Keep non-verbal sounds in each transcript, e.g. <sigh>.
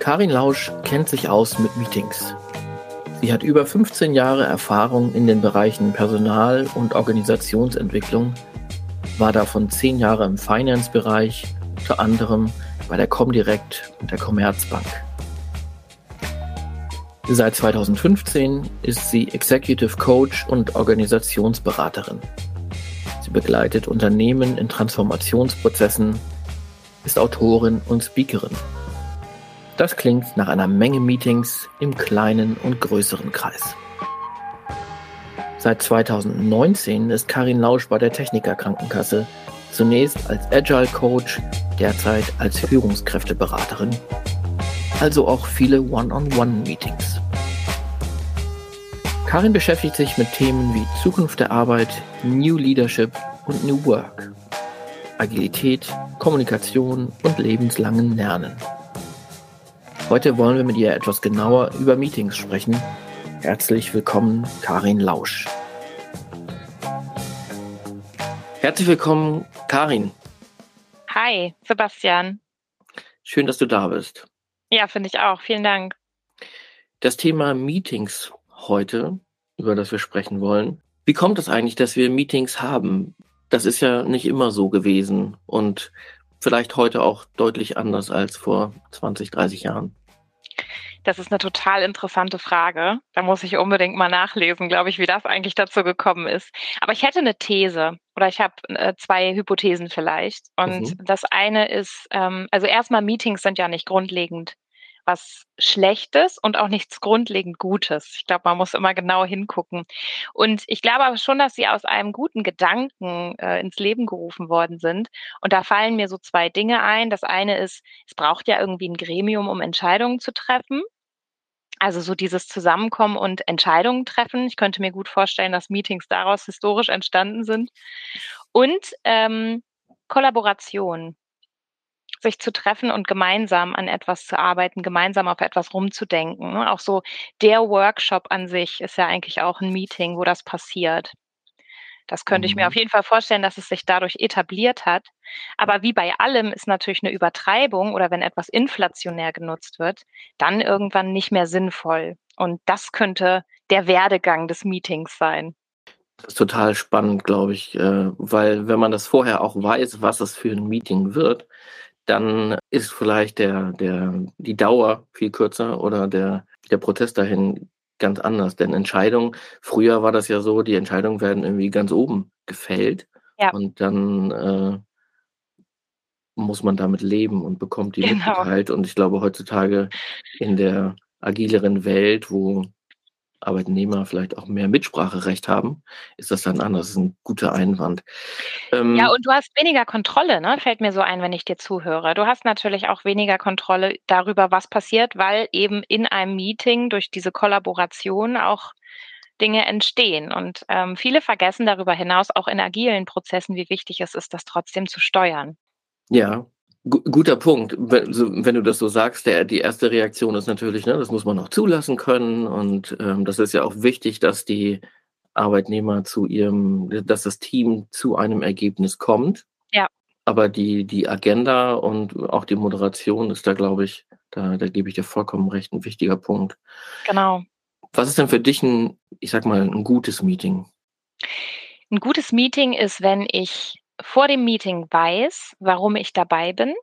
Karin Lausch kennt sich aus mit Meetings. Sie hat über 15 Jahre Erfahrung in den Bereichen Personal- und Organisationsentwicklung, war davon 10 Jahre im Finance-Bereich, unter anderem bei der Comdirect und der Commerzbank. Seit 2015 ist sie Executive Coach und Organisationsberaterin. Sie begleitet Unternehmen in Transformationsprozessen, ist Autorin und Speakerin. Das klingt nach einer Menge Meetings im kleinen und größeren Kreis. Seit 2019 ist Karin Lausch bei der Techniker Krankenkasse, zunächst als Agile Coach, derzeit als Führungskräfteberaterin, also auch viele One-on-One-Meetings. Karin beschäftigt sich mit Themen wie Zukunft der Arbeit, New Leadership und New Work, Agilität, Kommunikation und lebenslangen Lernen. Heute wollen wir mit ihr etwas genauer über Meetings sprechen. Herzlich willkommen, Karin Lausch. Herzlich willkommen, Karin. Hi, Sebastian. Schön, dass du da bist. Ja, finde ich auch. Vielen Dank. Das Thema Meetings heute, über das wir sprechen wollen. Wie kommt es eigentlich, dass wir Meetings haben? Das ist ja nicht immer so gewesen und vielleicht heute auch deutlich anders als vor 20, 30 Jahren. Das ist eine total interessante Frage. Da muss ich unbedingt mal nachlesen, glaube ich, wie das eigentlich dazu gekommen ist. Aber ich hätte eine These oder ich habe äh, zwei Hypothesen vielleicht. Und mhm. das eine ist, ähm, also erstmal Meetings sind ja nicht grundlegend was Schlechtes und auch nichts grundlegend Gutes. Ich glaube, man muss immer genau hingucken. Und ich glaube aber schon, dass sie aus einem guten Gedanken äh, ins Leben gerufen worden sind. Und da fallen mir so zwei Dinge ein. Das eine ist, es braucht ja irgendwie ein Gremium, um Entscheidungen zu treffen. Also so dieses Zusammenkommen und Entscheidungen treffen. Ich könnte mir gut vorstellen, dass Meetings daraus historisch entstanden sind. Und ähm, Kollaboration sich zu treffen und gemeinsam an etwas zu arbeiten, gemeinsam auf etwas rumzudenken. Ne? Auch so der Workshop an sich ist ja eigentlich auch ein Meeting, wo das passiert. Das könnte ich mir auf mhm. jeden Fall vorstellen, dass es sich dadurch etabliert hat. Aber wie bei allem ist natürlich eine Übertreibung oder wenn etwas inflationär genutzt wird, dann irgendwann nicht mehr sinnvoll. Und das könnte der Werdegang des Meetings sein. Das ist total spannend, glaube ich, äh, weil wenn man das vorher auch weiß, was es für ein Meeting wird, dann ist vielleicht der, der, die Dauer viel kürzer oder der, der Prozess dahin ganz anders. Denn Entscheidungen, früher war das ja so, die Entscheidungen werden irgendwie ganz oben gefällt ja. und dann äh, muss man damit leben und bekommt die genau. mitgeteilt. Und ich glaube, heutzutage in der agileren Welt, wo Arbeitnehmer vielleicht auch mehr Mitspracherecht haben, ist das dann anders. Das ist ein guter Einwand. Ähm, ja, und du hast weniger Kontrolle, ne? fällt mir so ein, wenn ich dir zuhöre. Du hast natürlich auch weniger Kontrolle darüber, was passiert, weil eben in einem Meeting durch diese Kollaboration auch Dinge entstehen. Und ähm, viele vergessen darüber hinaus auch in agilen Prozessen, wie wichtig es ist, das trotzdem zu steuern. Ja, guter Punkt. Wenn, du das so sagst, der, die erste Reaktion ist natürlich, ne, das muss man noch zulassen können. Und ähm, das ist ja auch wichtig, dass die Arbeitnehmer zu ihrem, dass das Team zu einem Ergebnis kommt. Ja. Aber die, die Agenda und auch die Moderation ist da, glaube ich, da, da gebe ich dir vollkommen recht, ein wichtiger Punkt. Genau. Was ist denn für dich ein, ich sag mal, ein gutes Meeting? Ein gutes Meeting ist, wenn ich vor dem Meeting weiß, warum ich dabei bin,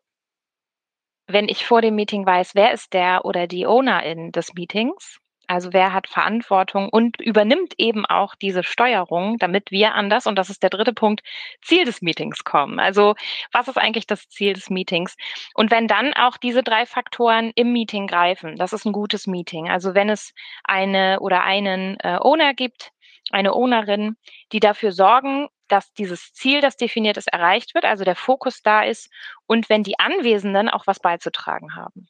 wenn ich vor dem Meeting weiß, wer ist der oder die Ownerin des Meetings, also wer hat Verantwortung und übernimmt eben auch diese Steuerung, damit wir an das, und das ist der dritte Punkt, Ziel des Meetings kommen. Also was ist eigentlich das Ziel des Meetings? Und wenn dann auch diese drei Faktoren im Meeting greifen, das ist ein gutes Meeting. Also wenn es eine oder einen äh, Owner gibt, eine Ownerin, die dafür sorgen, dass dieses Ziel, das definiert ist, erreicht wird, also der Fokus da ist und wenn die Anwesenden auch was beizutragen haben.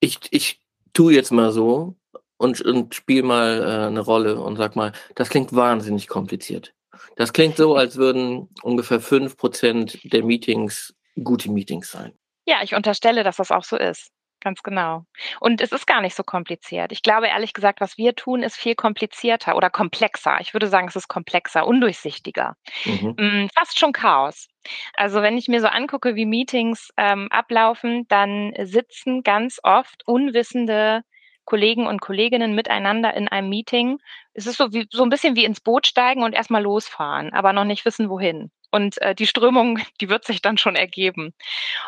Ich, ich tue jetzt mal so und, und spiele mal äh, eine Rolle und sag mal, das klingt wahnsinnig kompliziert. Das klingt so, als würden ungefähr fünf Prozent der Meetings gute Meetings sein. Ja, ich unterstelle, dass das auch so ist. Ganz genau. Und es ist gar nicht so kompliziert. Ich glaube ehrlich gesagt, was wir tun, ist viel komplizierter oder komplexer. Ich würde sagen, es ist komplexer, undurchsichtiger. Mhm. Mm, fast schon Chaos. Also wenn ich mir so angucke, wie Meetings ähm, ablaufen, dann sitzen ganz oft unwissende Kollegen und Kolleginnen miteinander in einem Meeting. Es ist so, wie, so ein bisschen wie ins Boot steigen und erstmal losfahren, aber noch nicht wissen, wohin. Und äh, die Strömung, <laughs> die wird sich dann schon ergeben.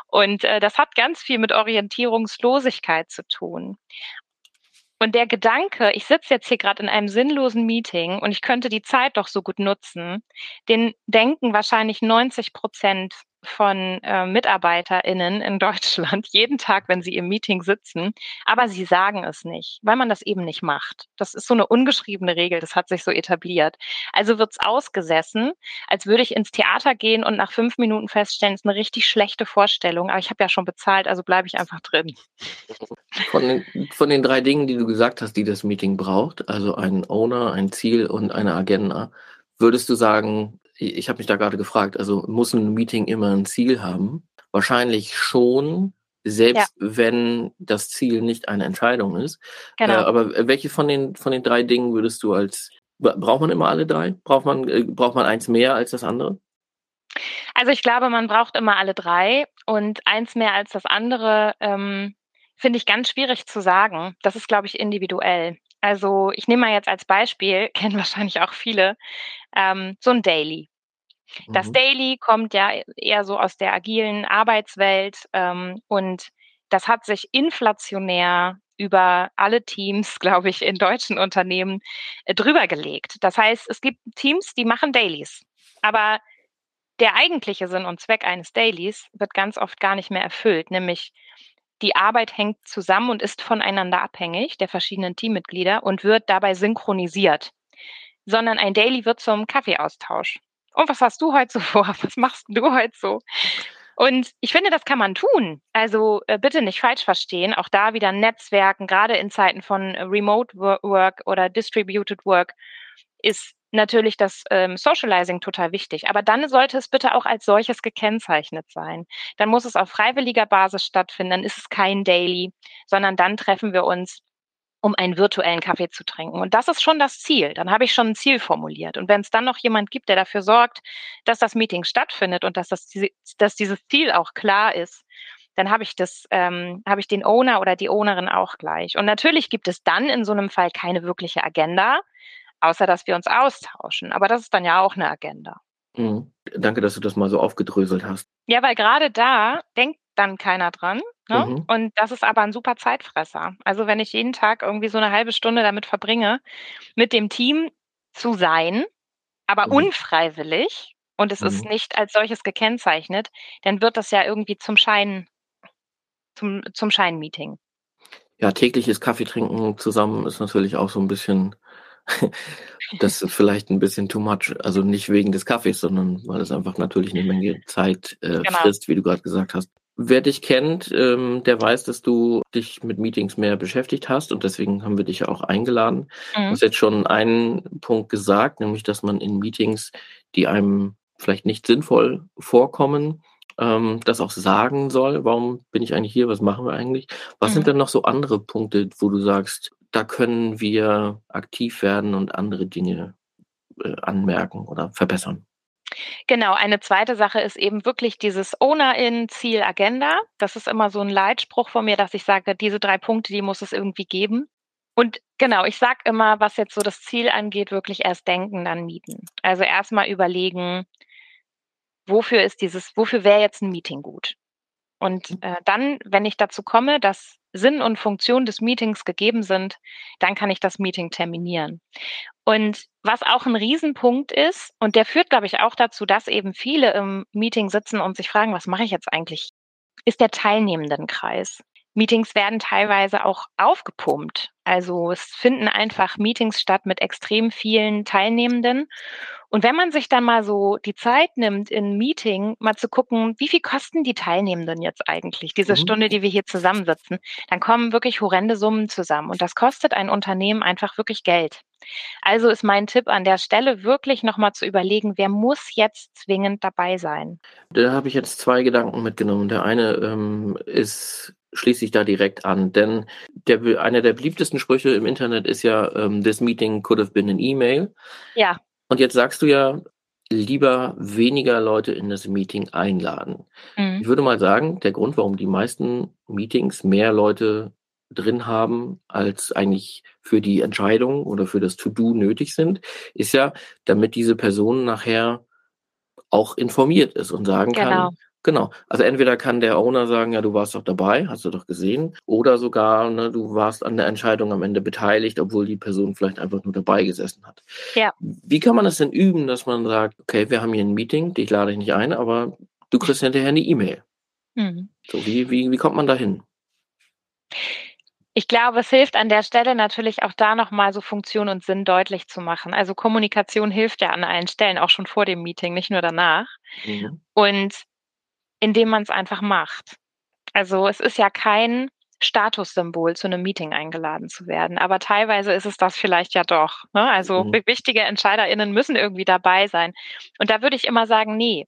Und äh, das hat ganz viel mit Orientierungslosigkeit zu tun. Und der Gedanke, ich sitze jetzt hier gerade in einem sinnlosen Meeting und ich könnte die Zeit doch so gut nutzen, den denken wahrscheinlich 90 Prozent von äh, MitarbeiterInnen in Deutschland <laughs> jeden Tag, wenn sie im Meeting sitzen, aber sie sagen es nicht, weil man das eben nicht macht. Das ist so eine ungeschriebene Regel, das hat sich so etabliert. Also wird's ausgesessen, als würde ich ins Theater gehen und nach fünf Minuten feststellen, es ist eine richtig schlechte Vorstellung, aber ich habe ja schon bezahlt, also bleibe ich einfach drin. Von den, von den drei Dingen, die du gesagt hast, die das Meeting braucht, also ein Owner, ein Ziel und eine Agenda, würdest du sagen, ich habe mich da gerade gefragt, also muss ein Meeting immer ein Ziel haben? Wahrscheinlich schon, selbst ja. wenn das Ziel nicht eine Entscheidung ist. Genau. Äh, aber welche von den, von den drei Dingen würdest du als, braucht man immer alle drei? Braucht man, äh, braucht man eins mehr als das andere? Also ich glaube, man braucht immer alle drei und eins mehr als das andere ähm, finde ich ganz schwierig zu sagen. Das ist, glaube ich, individuell. Also ich nehme mal jetzt als Beispiel, <laughs> kennen wahrscheinlich auch viele, ähm, so ein Daily. Das mhm. Daily kommt ja eher so aus der agilen Arbeitswelt ähm, und das hat sich inflationär über alle Teams, <laughs> glaube ich, in deutschen Unternehmen äh, drüber gelegt. Das heißt, es gibt Teams, die machen Dailies. Aber der eigentliche Sinn und Zweck eines Dailies wird ganz oft gar nicht mehr erfüllt, nämlich die Arbeit hängt zusammen und ist voneinander abhängig, der verschiedenen Teammitglieder, und wird dabei synchronisiert. Sondern ein Daily wird zum Kaffeeaustausch. Und was hast du heute so <laughs> vor? Was machst du heute so? Und ich finde, das kann man tun. Also äh, bitte nicht falsch verstehen. Auch da wieder Netzwerken, gerade in Zeiten von Remote Work oder Distributed Work, ist natürlich das ähm, Socializing total wichtig. Aber dann sollte es bitte auch als solches gekennzeichnet sein. Dann muss es auf freiwilliger Basis stattfinden. Dann ist es kein Daily, sondern dann treffen wir uns um einen virtuellen Kaffee zu trinken. Und das ist schon das Ziel. Dann habe ich schon ein Ziel formuliert. Und wenn es dann noch jemand gibt, der dafür sorgt, dass das Meeting stattfindet und dass, das, dass dieses Ziel auch klar ist, dann habe ich das, ähm, habe ich den Owner oder die Ownerin auch gleich. Und natürlich gibt es dann in so einem Fall keine wirkliche Agenda, außer dass wir uns austauschen. Aber das ist dann ja auch eine Agenda. Mhm. Danke, dass du das mal so aufgedröselt hast. Ja, weil gerade da denkt dann keiner dran. Ne? Mhm. Und das ist aber ein super Zeitfresser. Also wenn ich jeden Tag irgendwie so eine halbe Stunde damit verbringe, mit dem Team zu sein, aber mhm. unfreiwillig und es mhm. ist nicht als solches gekennzeichnet, dann wird das ja irgendwie zum Schein, zum, zum Scheinmeeting. Ja, tägliches Kaffee trinken zusammen ist natürlich auch so ein bisschen, das ist vielleicht ein bisschen too much. Also nicht wegen des Kaffees, sondern weil es einfach natürlich eine Menge Zeit äh, genau. frisst, wie du gerade gesagt hast. Wer dich kennt, ähm, der weiß, dass du dich mit Meetings mehr beschäftigt hast und deswegen haben wir dich ja auch eingeladen. Mhm. Du hast jetzt schon einen Punkt gesagt, nämlich, dass man in Meetings, die einem vielleicht nicht sinnvoll vorkommen, ähm, das auch sagen soll. Warum bin ich eigentlich hier? Was machen wir eigentlich? Was mhm. sind denn noch so andere Punkte, wo du sagst, da können wir aktiv werden und andere Dinge äh, anmerken oder verbessern? Genau, eine zweite Sache ist eben wirklich dieses Owner-in-Ziel-Agenda. Das ist immer so ein Leitspruch von mir, dass ich sage, diese drei Punkte, die muss es irgendwie geben. Und genau, ich sage immer, was jetzt so das Ziel angeht, wirklich erst denken, dann mieten. Also erstmal überlegen, wofür ist dieses, wofür wäre jetzt ein Meeting gut? Und äh, dann, wenn ich dazu komme, dass Sinn und Funktion des Meetings gegeben sind, dann kann ich das Meeting terminieren. Und was auch ein Riesenpunkt ist, und der führt, glaube ich, auch dazu, dass eben viele im Meeting sitzen und sich fragen, was mache ich jetzt eigentlich, ist der Teilnehmendenkreis. Meetings werden teilweise auch aufgepumpt. Also es finden einfach Meetings statt mit extrem vielen Teilnehmenden. Und wenn man sich dann mal so die Zeit nimmt, in Meeting mal zu gucken, wie viel kosten die Teilnehmenden jetzt eigentlich, diese mhm. Stunde, die wir hier zusammensitzen, dann kommen wirklich horrende Summen zusammen. Und das kostet ein Unternehmen einfach wirklich Geld. Also ist mein Tipp an der Stelle wirklich nochmal zu überlegen, wer muss jetzt zwingend dabei sein. Da habe ich jetzt zwei Gedanken mitgenommen. Der eine ähm, ist schließe ich da direkt an, denn der, einer der beliebtesten Sprüche im Internet ist ja, um, this meeting could have been an email. Ja. Und jetzt sagst du ja, lieber weniger Leute in das Meeting einladen. Mhm. Ich würde mal sagen, der Grund, warum die meisten Meetings mehr Leute drin haben, als eigentlich für die Entscheidung oder für das To-Do nötig sind, ist ja, damit diese Person nachher auch informiert ist und sagen genau. kann, Genau. Also entweder kann der Owner sagen, ja, du warst doch dabei, hast du doch gesehen, oder sogar, ne, du warst an der Entscheidung am Ende beteiligt, obwohl die Person vielleicht einfach nur dabei gesessen hat. Ja. Wie kann man das denn üben, dass man sagt, okay, wir haben hier ein Meeting, dich lade ich nicht ein, aber du kriegst hinterher eine E-Mail. Mhm. So, wie, wie, wie kommt man da hin? Ich glaube, es hilft an der Stelle natürlich auch da nochmal so Funktion und Sinn deutlich zu machen. Also Kommunikation hilft ja an allen Stellen, auch schon vor dem Meeting, nicht nur danach. Mhm. Und indem man es einfach macht. Also es ist ja kein Statussymbol, zu einem Meeting eingeladen zu werden. Aber teilweise ist es das vielleicht ja doch. Ne? Also mhm. wichtige EntscheiderInnen müssen irgendwie dabei sein. Und da würde ich immer sagen, nee,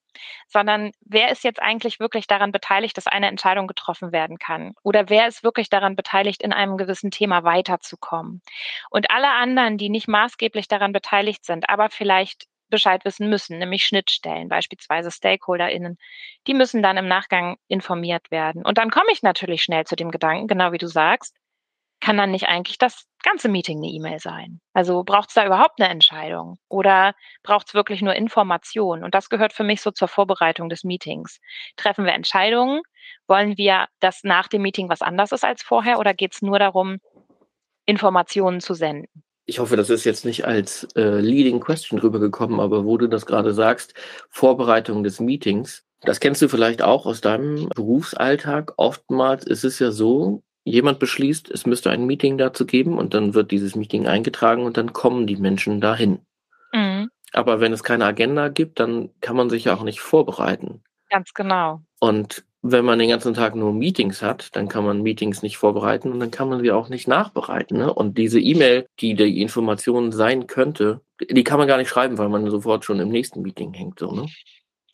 sondern wer ist jetzt eigentlich wirklich daran beteiligt, dass eine Entscheidung getroffen werden kann? Oder wer ist wirklich daran beteiligt, in einem gewissen Thema weiterzukommen? Und alle anderen, die nicht maßgeblich daran beteiligt sind, aber vielleicht Bescheid wissen müssen, nämlich Schnittstellen, beispielsweise StakeholderInnen. Die müssen dann im Nachgang informiert werden. Und dann komme ich natürlich schnell zu dem Gedanken, genau wie du sagst, kann dann nicht eigentlich das ganze Meeting eine E-Mail sein? Also braucht es da überhaupt eine Entscheidung? Oder braucht es wirklich nur Information? Und das gehört für mich so zur Vorbereitung des Meetings. Treffen wir Entscheidungen? Wollen wir, dass nach dem Meeting was anders ist als vorher? Oder geht es nur darum, Informationen zu senden? Ich hoffe, das ist jetzt nicht als äh, Leading Question rübergekommen, aber wo du das gerade sagst, Vorbereitung des Meetings, das kennst du vielleicht auch aus deinem Berufsalltag. Oftmals ist es ja so, jemand beschließt, es müsste ein Meeting dazu geben und dann wird dieses Meeting eingetragen und dann kommen die Menschen dahin. Mhm. Aber wenn es keine Agenda gibt, dann kann man sich ja auch nicht vorbereiten. Ganz genau. Und wenn man den ganzen Tag nur Meetings hat, dann kann man Meetings nicht vorbereiten und dann kann man sie auch nicht nachbereiten. Ne? Und diese E-Mail, die die Information sein könnte, die kann man gar nicht schreiben, weil man sofort schon im nächsten Meeting hängt. So, ne?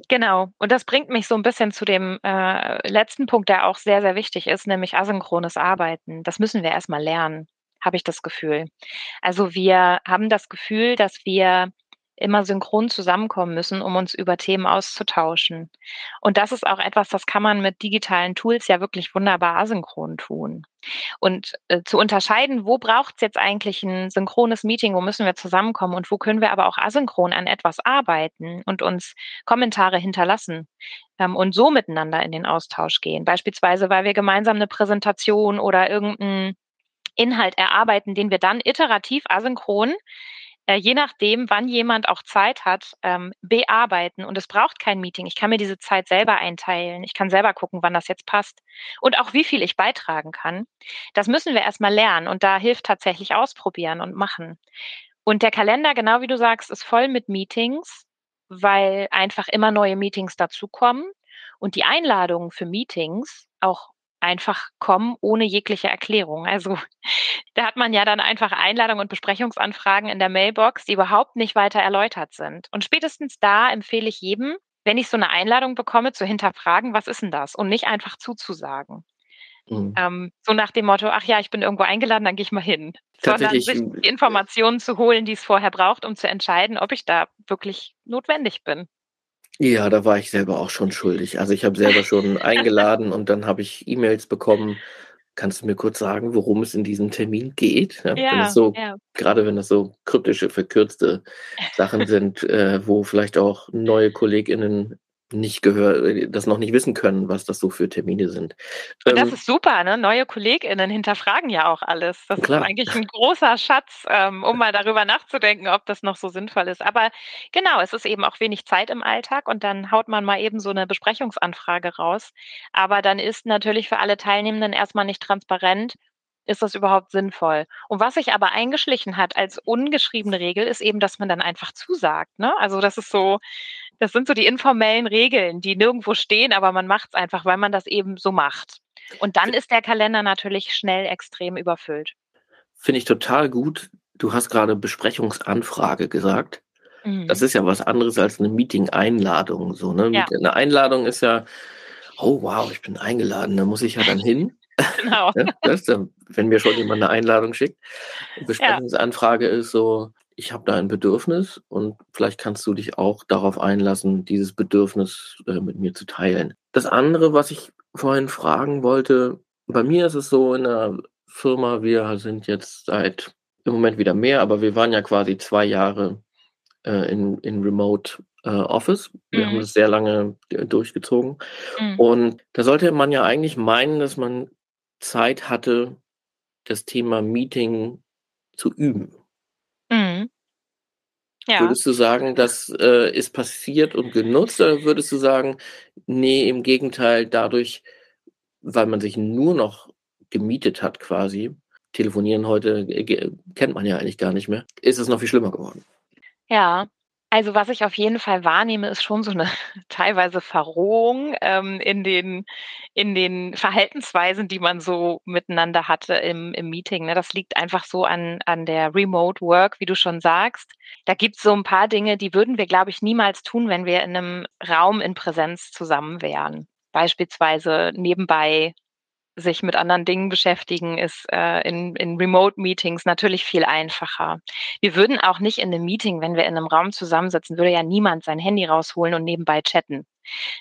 Genau. Und das bringt mich so ein bisschen zu dem äh, letzten Punkt, der auch sehr, sehr wichtig ist, nämlich asynchrones Arbeiten. Das müssen wir erstmal lernen, habe ich das Gefühl. Also wir haben das Gefühl, dass wir immer synchron zusammenkommen müssen, um uns über Themen auszutauschen. Und das ist auch etwas, das kann man mit digitalen Tools ja wirklich wunderbar asynchron tun. Und äh, zu unterscheiden, wo braucht es jetzt eigentlich ein synchrones Meeting, wo müssen wir zusammenkommen und wo können wir aber auch asynchron an etwas arbeiten und uns Kommentare hinterlassen ähm, und so miteinander in den Austausch gehen. Beispielsweise, weil wir gemeinsam eine Präsentation oder irgendeinen Inhalt erarbeiten, den wir dann iterativ asynchron äh, je nachdem, wann jemand auch Zeit hat, ähm, bearbeiten. Und es braucht kein Meeting. Ich kann mir diese Zeit selber einteilen. Ich kann selber gucken, wann das jetzt passt. Und auch wie viel ich beitragen kann. Das müssen wir erstmal lernen. Und da hilft tatsächlich ausprobieren und machen. Und der Kalender, genau wie du sagst, ist voll mit Meetings, weil einfach immer neue Meetings dazukommen. Und die Einladungen für Meetings auch einfach kommen ohne jegliche Erklärung. Also <laughs> da hat man ja dann einfach Einladungen und Besprechungsanfragen in der Mailbox, die überhaupt nicht weiter erläutert sind. Und spätestens da empfehle ich jedem, wenn ich so eine Einladung bekomme, zu hinterfragen, was ist denn das? Und nicht einfach zuzusagen. Mhm. Ähm, so nach dem Motto, ach ja, ich bin irgendwo eingeladen, dann gehe ich mal hin. Sondern sich die Informationen zu holen, die es vorher braucht, um zu entscheiden, ob ich da wirklich notwendig bin. Ja, da war ich selber auch schon schuldig. Also ich habe selber schon <laughs> eingeladen und dann habe ich E-Mails bekommen. Kannst du mir kurz sagen, worum es in diesem Termin geht? Ja, ja, so, ja. Gerade wenn das so kryptische, verkürzte Sachen sind, äh, wo vielleicht auch neue KollegInnen nicht gehört, das noch nicht wissen können, was das so für Termine sind. Und das ähm, ist super, ne? Neue KollegInnen hinterfragen ja auch alles. Das klar. ist eigentlich ein großer Schatz, ähm, um mal darüber nachzudenken, ob das noch so sinnvoll ist. Aber genau, es ist eben auch wenig Zeit im Alltag und dann haut man mal eben so eine Besprechungsanfrage raus. Aber dann ist natürlich für alle Teilnehmenden erstmal nicht transparent, ist das überhaupt sinnvoll? Und was sich aber eingeschlichen hat als ungeschriebene Regel, ist eben, dass man dann einfach zusagt. Ne? Also das ist so, das sind so die informellen Regeln, die nirgendwo stehen, aber man macht es einfach, weil man das eben so macht. Und dann ist der Kalender natürlich schnell extrem überfüllt. Finde ich total gut. Du hast gerade Besprechungsanfrage gesagt. Mhm. Das ist ja was anderes als eine Meeting-Einladung. So, ne? Ja. Eine Einladung ist ja, oh wow, ich bin eingeladen, da muss ich ja dann hin. <laughs> Genau. ja, wenn mir schon jemand eine Einladung schickt. Besprechungsanfrage ja. ist so, ich habe da ein Bedürfnis und vielleicht kannst du dich auch darauf einlassen, dieses Bedürfnis äh, mit mir zu teilen. Das andere, was ich vorhin fragen wollte, bei mir ist es so in der Firma, wir sind jetzt seit im Moment wieder mehr, aber wir waren ja quasi zwei Jahre äh, in, in Remote äh, Office. Wir mhm. haben das sehr lange durchgezogen. Mhm. Und da sollte man ja eigentlich meinen, dass man Zeit hatte, das Thema Meeting zu üben. Mhm. Ja. Würdest du sagen, das äh, ist passiert und genutzt oder würdest du sagen, nee, im Gegenteil, dadurch, weil man sich nur noch gemietet hat quasi, telefonieren heute äh, kennt man ja eigentlich gar nicht mehr, ist es noch viel schlimmer geworden? Ja, also was ich auf jeden Fall wahrnehme, ist schon so eine <laughs> teilweise Verrohung ähm, in, den, in den Verhaltensweisen, die man so miteinander hatte im, im Meeting. Ne? Das liegt einfach so an, an der Remote Work, wie du schon sagst. Da gibt es so ein paar Dinge, die würden wir, glaube ich, niemals tun, wenn wir in einem Raum in Präsenz zusammen wären. Beispielsweise nebenbei sich mit anderen Dingen beschäftigen, ist äh, in, in Remote-Meetings natürlich viel einfacher. Wir würden auch nicht in einem Meeting, wenn wir in einem Raum zusammensitzen, würde ja niemand sein Handy rausholen und nebenbei chatten.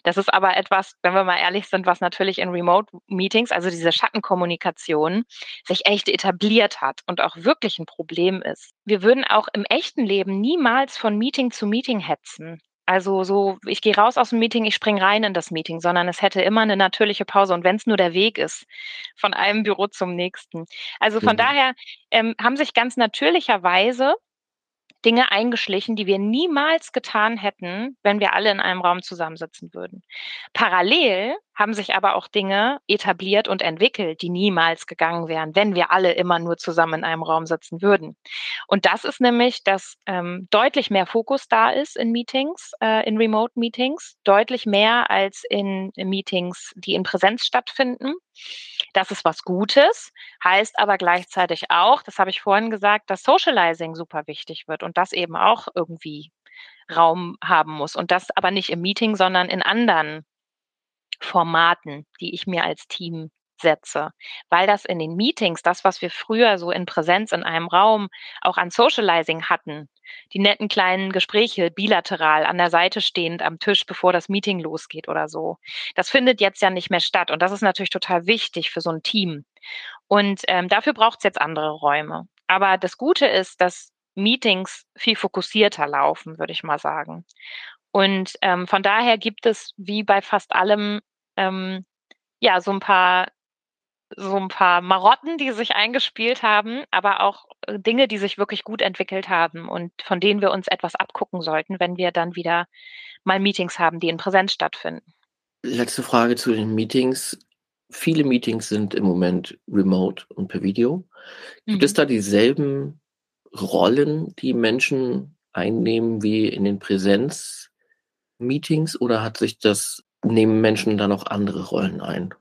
Das ist aber etwas, wenn wir mal ehrlich sind, was natürlich in Remote-Meetings, also diese Schattenkommunikation, sich echt etabliert hat und auch wirklich ein Problem ist. Wir würden auch im echten Leben niemals von Meeting zu Meeting hetzen. Also so, ich gehe raus aus dem Meeting, ich springe rein in das Meeting, sondern es hätte immer eine natürliche Pause und wenn es nur der Weg ist, von einem Büro zum nächsten. Also von mhm. daher ähm, haben sich ganz natürlicherweise Dinge eingeschlichen, die wir niemals getan hätten, wenn wir alle in einem Raum zusammensitzen würden. Parallel haben sich aber auch Dinge etabliert und entwickelt, die niemals gegangen wären, wenn wir alle immer nur zusammen in einem Raum sitzen würden. Und das ist nämlich, dass ähm, deutlich mehr Fokus da ist in Meetings, äh, in Remote-Meetings, deutlich mehr als in, in Meetings, die in Präsenz stattfinden. Das ist was Gutes, heißt aber gleichzeitig auch, das habe ich vorhin gesagt, dass Socializing super wichtig wird und das eben auch irgendwie Raum haben muss. Und das aber nicht im Meeting, sondern in anderen Formaten, die ich mir als Team setze, weil das in den Meetings, das, was wir früher so in Präsenz in einem Raum auch an Socializing hatten, die netten kleinen Gespräche bilateral an der Seite stehend am Tisch, bevor das Meeting losgeht oder so, das findet jetzt ja nicht mehr statt und das ist natürlich total wichtig für so ein Team. Und ähm, dafür braucht es jetzt andere Räume. Aber das Gute ist, dass Meetings viel fokussierter laufen, würde ich mal sagen. Und ähm, von daher gibt es wie bei fast allem ähm, ja so ein paar so ein paar Marotten, die sich eingespielt haben, aber auch äh, Dinge, die sich wirklich gut entwickelt haben und von denen wir uns etwas abgucken sollten, wenn wir dann wieder mal Meetings haben, die in Präsenz stattfinden. Letzte Frage zu den Meetings. Viele Meetings sind im Moment remote und per Video. Gibt mhm. es da dieselben Rollen, die Menschen einnehmen wie in den Präsenz-Meetings oder hat sich das, nehmen Menschen da noch andere Rollen ein?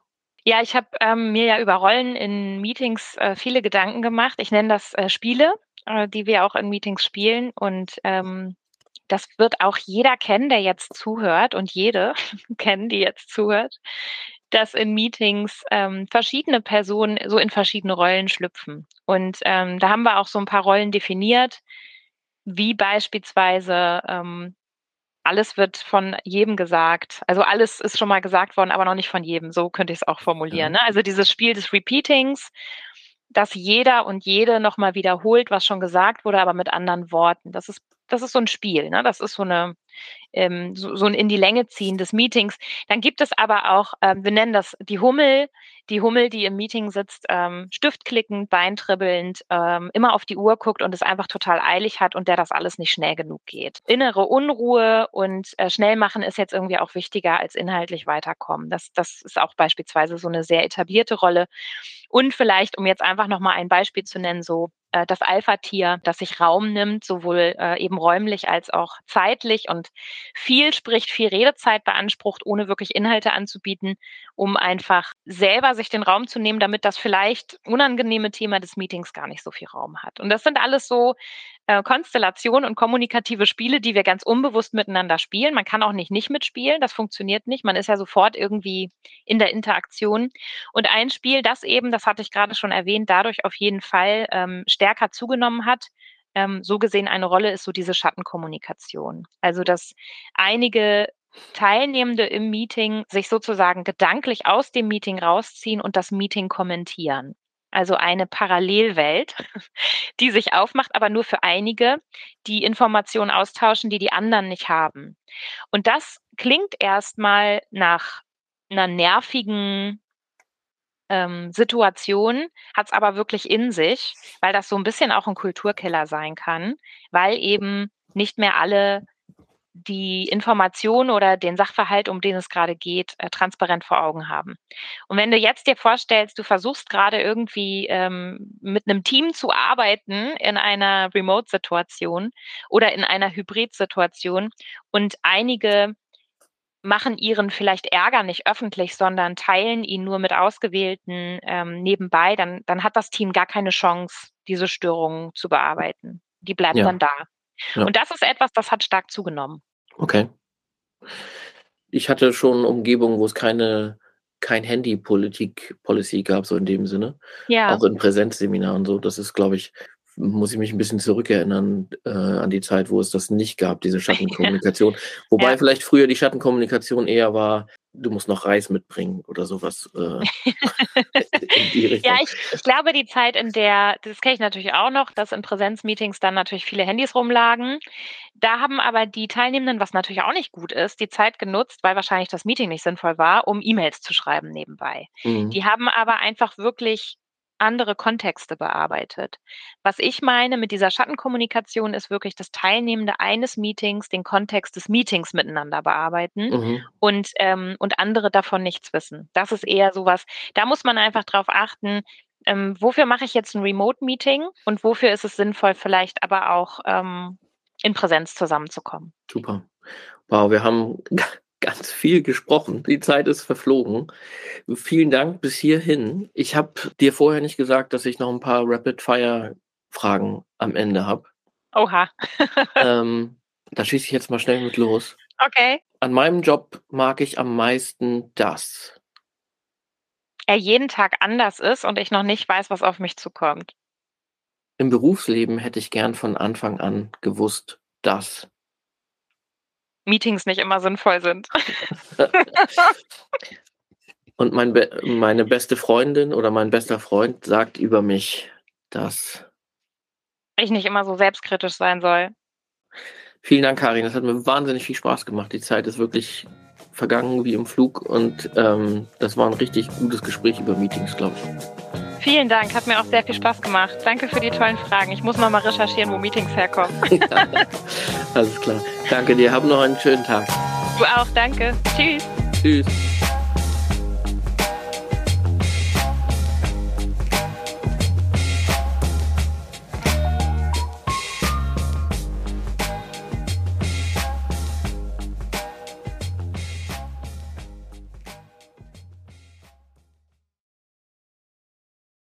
Ja, ich habe ähm, mir ja über Rollen in Meetings äh, viele Gedanken gemacht. Ich nenne das äh, Spiele, äh, die wir auch in Meetings spielen. Und ähm, das wird auch jeder kennen, der jetzt zuhört und jede <laughs> kennen, die jetzt zuhört, dass in Meetings ähm, verschiedene Personen so in verschiedene Rollen schlüpfen. Und ähm, da haben wir auch so ein paar Rollen definiert, wie beispielsweise ähm, alles wird von jedem gesagt. Also alles ist schon mal gesagt worden, aber noch nicht von jedem. So könnte ich es auch formulieren. Ja. Ne? Also dieses Spiel des Repeatings, dass jeder und jede nochmal wiederholt, was schon gesagt wurde, aber mit anderen Worten. Das ist, das ist so ein Spiel. Ne? Das ist so eine, ähm, so, so ein in die Länge ziehen des Meetings. Dann gibt es aber auch, ähm, wir nennen das die Hummel, die Hummel, die im Meeting sitzt, ähm, stiftklickend, beintribbelnd, ähm, immer auf die Uhr guckt und es einfach total eilig hat und der das alles nicht schnell genug geht. Innere Unruhe und äh, schnell machen ist jetzt irgendwie auch wichtiger als inhaltlich weiterkommen. Das, das ist auch beispielsweise so eine sehr etablierte Rolle. Und vielleicht, um jetzt einfach nochmal ein Beispiel zu nennen, so äh, das Alpha-Tier, das sich Raum nimmt, sowohl äh, eben räumlich als auch zeitlich und viel spricht, viel Redezeit beansprucht, ohne wirklich Inhalte anzubieten, um einfach selber sich den Raum zu nehmen, damit das vielleicht unangenehme Thema des Meetings gar nicht so viel Raum hat. Und das sind alles so äh, Konstellation und kommunikative Spiele, die wir ganz unbewusst miteinander spielen. Man kann auch nicht nicht mitspielen, das funktioniert nicht. Man ist ja sofort irgendwie in der Interaktion. Und ein Spiel, das eben, das hatte ich gerade schon erwähnt, dadurch auf jeden Fall ähm, stärker zugenommen hat, ähm, so gesehen eine Rolle ist so diese Schattenkommunikation. Also dass einige Teilnehmende im Meeting sich sozusagen gedanklich aus dem Meeting rausziehen und das Meeting kommentieren. Also eine Parallelwelt, <laughs> die sich aufmacht, aber nur für einige, die Informationen austauschen, die die anderen nicht haben. Und das klingt erstmal nach einer nervigen ähm, Situation, hat es aber wirklich in sich, weil das so ein bisschen auch ein Kulturkiller sein kann, weil eben nicht mehr alle die Information oder den Sachverhalt, um den es gerade geht, äh, transparent vor Augen haben. Und wenn du jetzt dir vorstellst, du versuchst gerade irgendwie ähm, mit einem Team zu arbeiten in einer Remote-Situation oder in einer Hybrid-Situation und einige machen ihren vielleicht Ärger nicht öffentlich, sondern teilen ihn nur mit Ausgewählten ähm, nebenbei, dann, dann hat das Team gar keine Chance, diese Störungen zu bearbeiten. Die bleibt ja. dann da. Ja. Und das ist etwas, das hat stark zugenommen. Okay. Ich hatte schon Umgebungen, wo es keine kein Handy-Politik-Policy gab, so in dem Sinne. Ja. Auch in Präsenzseminaren so. Das ist, glaube ich, muss ich mich ein bisschen zurückerinnern äh, an die Zeit, wo es das nicht gab, diese <laughs> Schattenkommunikation. Wobei ja. vielleicht früher die Schattenkommunikation eher war, du musst noch Reis mitbringen oder sowas. Äh, <laughs> ja, ich, ich, glaube, die Zeit, in der, das kenne ich natürlich auch noch, dass in Präsenzmeetings dann natürlich viele Handys rumlagen. Da haben aber die Teilnehmenden, was natürlich auch nicht gut ist, die Zeit genutzt, weil wahrscheinlich das Meeting nicht sinnvoll war, um E-Mails zu schreiben nebenbei. Mhm. Die haben aber einfach wirklich andere Kontexte bearbeitet. Was ich meine mit dieser Schattenkommunikation ist wirklich das Teilnehmende eines Meetings, den Kontext des Meetings miteinander bearbeiten mhm. und, ähm, und andere davon nichts wissen. Das ist eher sowas, da muss man einfach drauf achten, ähm, wofür mache ich jetzt ein Remote-Meeting und wofür ist es sinnvoll, vielleicht aber auch ähm, in Präsenz zusammenzukommen. Super. Wow, wir haben <laughs> ganz viel gesprochen. Die Zeit ist verflogen. Vielen Dank bis hierhin. Ich habe dir vorher nicht gesagt, dass ich noch ein paar Rapid-Fire-Fragen am Ende habe. Oha. <laughs> ähm, da schieße ich jetzt mal schnell mit los. Okay. An meinem Job mag ich am meisten das. Er jeden Tag anders ist und ich noch nicht weiß, was auf mich zukommt. Im Berufsleben hätte ich gern von Anfang an gewusst, dass. Meetings nicht immer sinnvoll sind. <laughs> Und mein Be meine beste Freundin oder mein bester Freund sagt über mich, dass ich nicht immer so selbstkritisch sein soll. Vielen Dank, Karin. Das hat mir wahnsinnig viel Spaß gemacht. Die Zeit ist wirklich vergangen wie im Flug und ähm, das war ein richtig gutes Gespräch über Meetings, glaube ich. Vielen Dank, hat mir auch sehr viel Spaß gemacht. Danke für die tollen Fragen. Ich muss noch mal recherchieren, wo Meetings herkommen. <laughs> ja, alles klar. Danke dir. Hab noch einen schönen Tag. Du auch, danke. Tschüss. Tschüss.